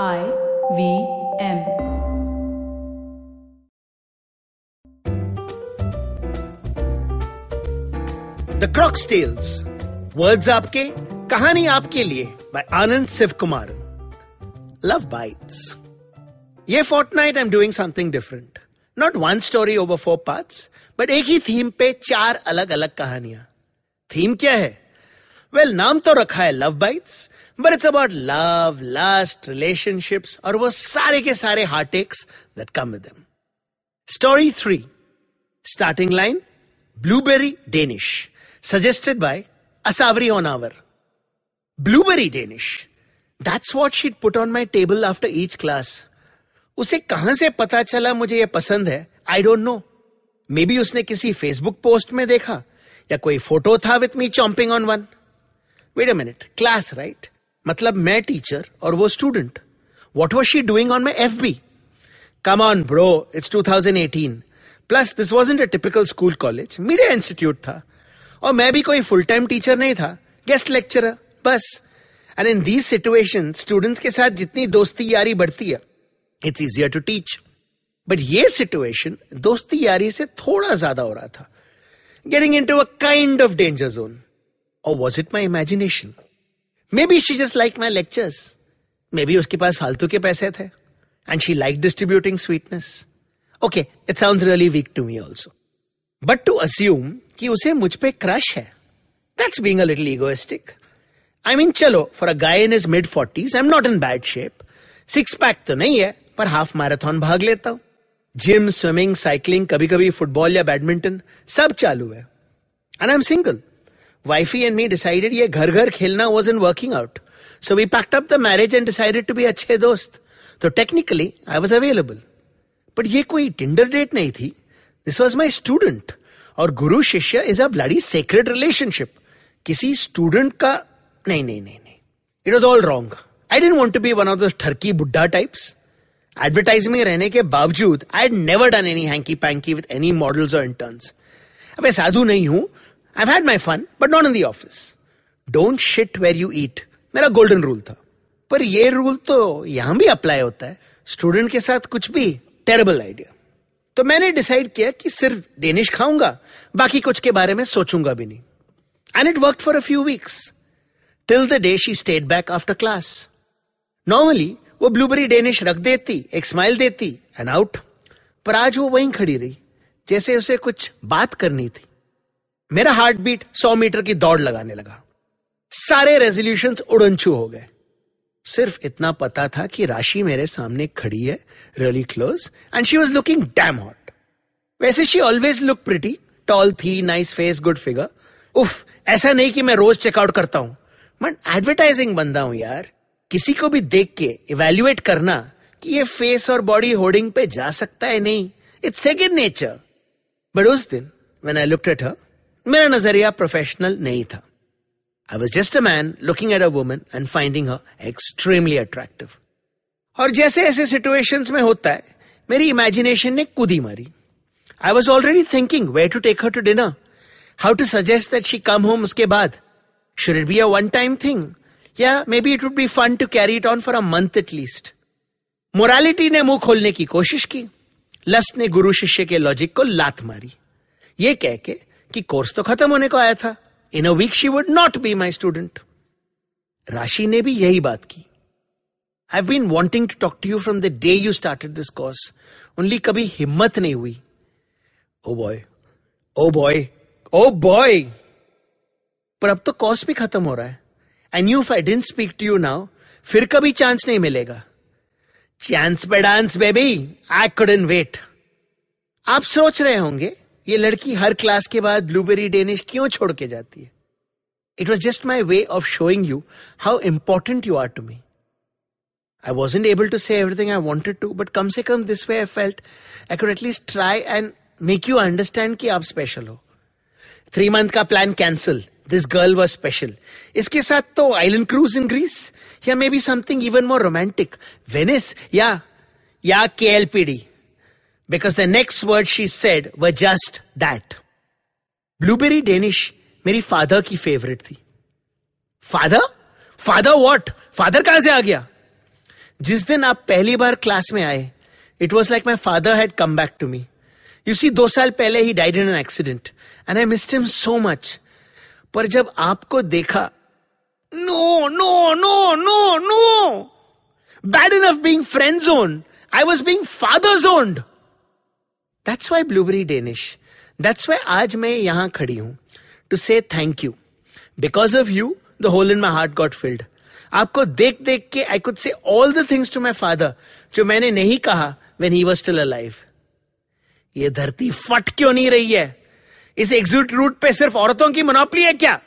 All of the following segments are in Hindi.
I V M the crocs tales words आपके, कहानी आपके लिए by Anand Shiv Kumar love bites ये fortnight I am doing something different not one story over four parts but एक ही थीम पे चार अलग अलग कहानियाँ. थीम क्या है? वेल नाम तो रखा है love bites but it's about love last relationships और वो सारे के सारे heartaches that come with them story three starting line blueberry danish suggested by Asavri on our. Blueberry Danish. That's what she'd put on my table after each class. उसे कहाँ से पता चला मुझे ये पसंद है I don't know maybe उसने किसी फेसबुक पोस्ट में देखा, या कोई फ़ोटो था with me chomping on one wait a minute class right मतलब मैं टीचर और वो student what was she doing on my F B come on bro it's 2018 plus this was in typical school college media institute था और मैं भी कोई फुल टाइम टीचर नहीं था गेस्ट लेक्चरर बस and in these situation students के साथ जितनी दोस्ती यारी बढ़ती है it's easier to teach but ये सिचुएशन दोस्ती यारी से थोड़ा ज्यादा हो रहा था getting into a kind of danger zone और was it my imagination maybe she just like my lectures maybe उसके पास फालतू के पैसे थे and she like distributing sweetness okay it sound really weak to me also but to assume कि उसे मुझ पे क्रश है that's being a little egoistic I mean चलो for a guy in is mid forties I am not in bad shape six pack तो नहीं है पर हाफ मैराथन भाग लेता हूं जिम स्विमिंग साइकिलिंग कभी कभी फुटबॉल या बैडमिंटन सब चालू है and I am single wifey and me decided ये घर घर खेलना wasn't working out so we packed up the marriage and decided to be अच्छे दोस्त तो technically I was available but ये कोई टिंडर डेट नहीं थी दिस वॉज़ माई स्टूडेंट और गुरु शिष्य is a bloody secret relationship किसी स्टूडेंट का नहीं नहीं नहीं नहीं it was all wrong I didn't want to be one of the ठरकी बुड्ढा टाइप्स एडवर्टाइजिंग में रहने के बावजूद I had never done any hanky panky with any models और इंटर्न्स अब मैं साधु नहीं हूँ I had my fun but not in the office don't shit where you eat मेरा गोल्डन रूल था। पर ये रूल तो यहाँ भी अप्लाई होता है। स्टूडेंट के साथ कुछ भी टेरेबल आइडिया तो मैंने डिसाइड किया कि सिर्फ़ डेनिश खाऊँगा, बाकी कुछ के बारे में सोचूँगा भी नहीं। And it work for a few weeks till the day she stayed back after class normally वो ब्लूबेरी डेनिश रख देती, एक स्माइल देती एंड आउट पर आज वो वहीं खड़ी रही, जैसे उसे कुछ बात करनी थी। मेरा हार्ट बीट सौ मीटर की दौड़ लगाने लगा। सारे रेजोल्यूशन उड़नछू हो गए। सिर्फ़ इतना पता था कि राशि मेरे सामने खड़ी है really close and she was looking damn hot वैसे she always look pretty tall थी नाइस फेस गुड फिगर उफ, ऐसा नहीं कि मैं रोज चेकआउट करता हूँ। मैं एडवर्टाइजिंग बंदा हूँ यार। किसी को भी देख के इवेल्युएट करना कि ये फेस और बॉडी होर्डिंग पे जा सकता है नहीं। इट्स सेकेंड नेचर बट उस दिन when I looked at her मेरा नज़रिया प्रोफेशनल नहीं था। I was just a man looking at a woman and finding her extremely attractive. और जैसे ऐसे सिचुएशंस में होता है, मेरी इमेजिनेशन ने कुदी मारी। I was already thinking way to take her to dinner how to suggest that she come home उसके बाद। Should it be a one time thing या maybe it would be fun to carry it on for a month at least morality ने मुँह खोलने की कोशिश की। लस्ट ने गुरु शिष्य के लॉजिक को लात मारी। ये कह के कि कोर्स तो खत्म होने को आया था। In a week she would not be my student Rashi ने भी यही बात की। I been wanting to talk to you from the day you started this course only कभी हिम्मत नहीं हुई। Oh boy oh boy oh boy पर अब तो कॉर्स भी खत्म हो रहा है। And you I didn't speak to you now फिर कभी चांस नहीं मिलेगा। चांस पे dance baby I couldn't wait आप सोच रहे होंगे ये लड़की हर क्लास के बाद ब्लूबेरी डेनिश क्यों छोड़ के जाती है? It was just my way of showing you how important you are to me I wasn't able to say everything I wanted to but कम से कम this way I felt I could at least try and make you understand कि आप स्पेशल हो। थ्री मंथ का plan cancel this girl was special इसके साथ तो आइलैंड क्रूज इन ग्रीस या maybe something even more romantic Venice या या K L P D because the next words she said were just that. Blueberry danish मेरी फादर की फेवरेट थी। फादर फादर वॉट फादर कहाँ से आ गया? जिस दिन आप पहली बार क्लास में आए it was like my father had come back to me you see दो साल पहले ही died in an accident and I missed him so much पर जब आपको देखा no no no no no bad enough being friend zone I was being father zoned that's why blueberry danish that's why आज मैं यहाँ खड़ी हूँ to say thank you because of you the whole in my heart got filled आपको देख देख के I could say all the things to my father जो मैंने नहीं कहा when he was still a life ये धरती फट क्यों नहीं रही है? इस एग्जिट रूट पे सिर्फ़ औरतों की मोनोपली है क्या?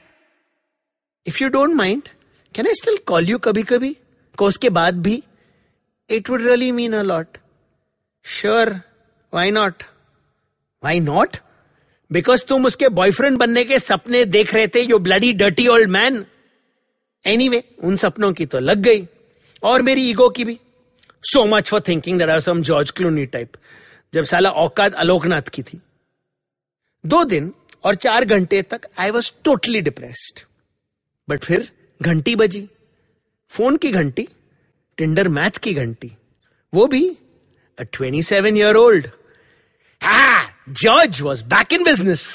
If you don't mind can I still call you कभी कभी? को के बाद भी it would really mean a lot sure why not why not because तुम उसके बॉयफ्रेंड बनने के सपने देख रहे थे you bloody dirty old man anyway उन सपनों की तो लग गई। और मेरी ईगो की भी। So much for thinking that some George Clooney type जब साला औकात अलोकनाथ की थी। दो दिन और चार घंटे तक I was totally depressed but फिर घंटी बजी। फ़ोन की घंटी टिंडर मैच की घंटी। वो भी A twenty seven year old George was back in business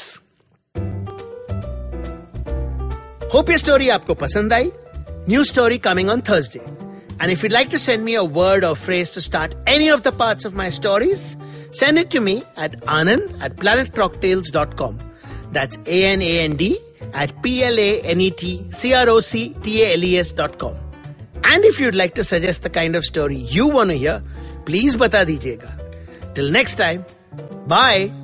hope ये स्टोरी आपको पसंद आई new story coming on Thursday And if you'd like to send me a word or phrase to start any of the parts of my stories, send it to me at anand at planetcrocktails.com. That's A-N-A-N-D at P-L-A-N-E-T-C-R-O-C-T-A-L-E-S dot com. And if you'd like to suggest the kind of story you want to hear, please bata dijiyega. Till next time, bye.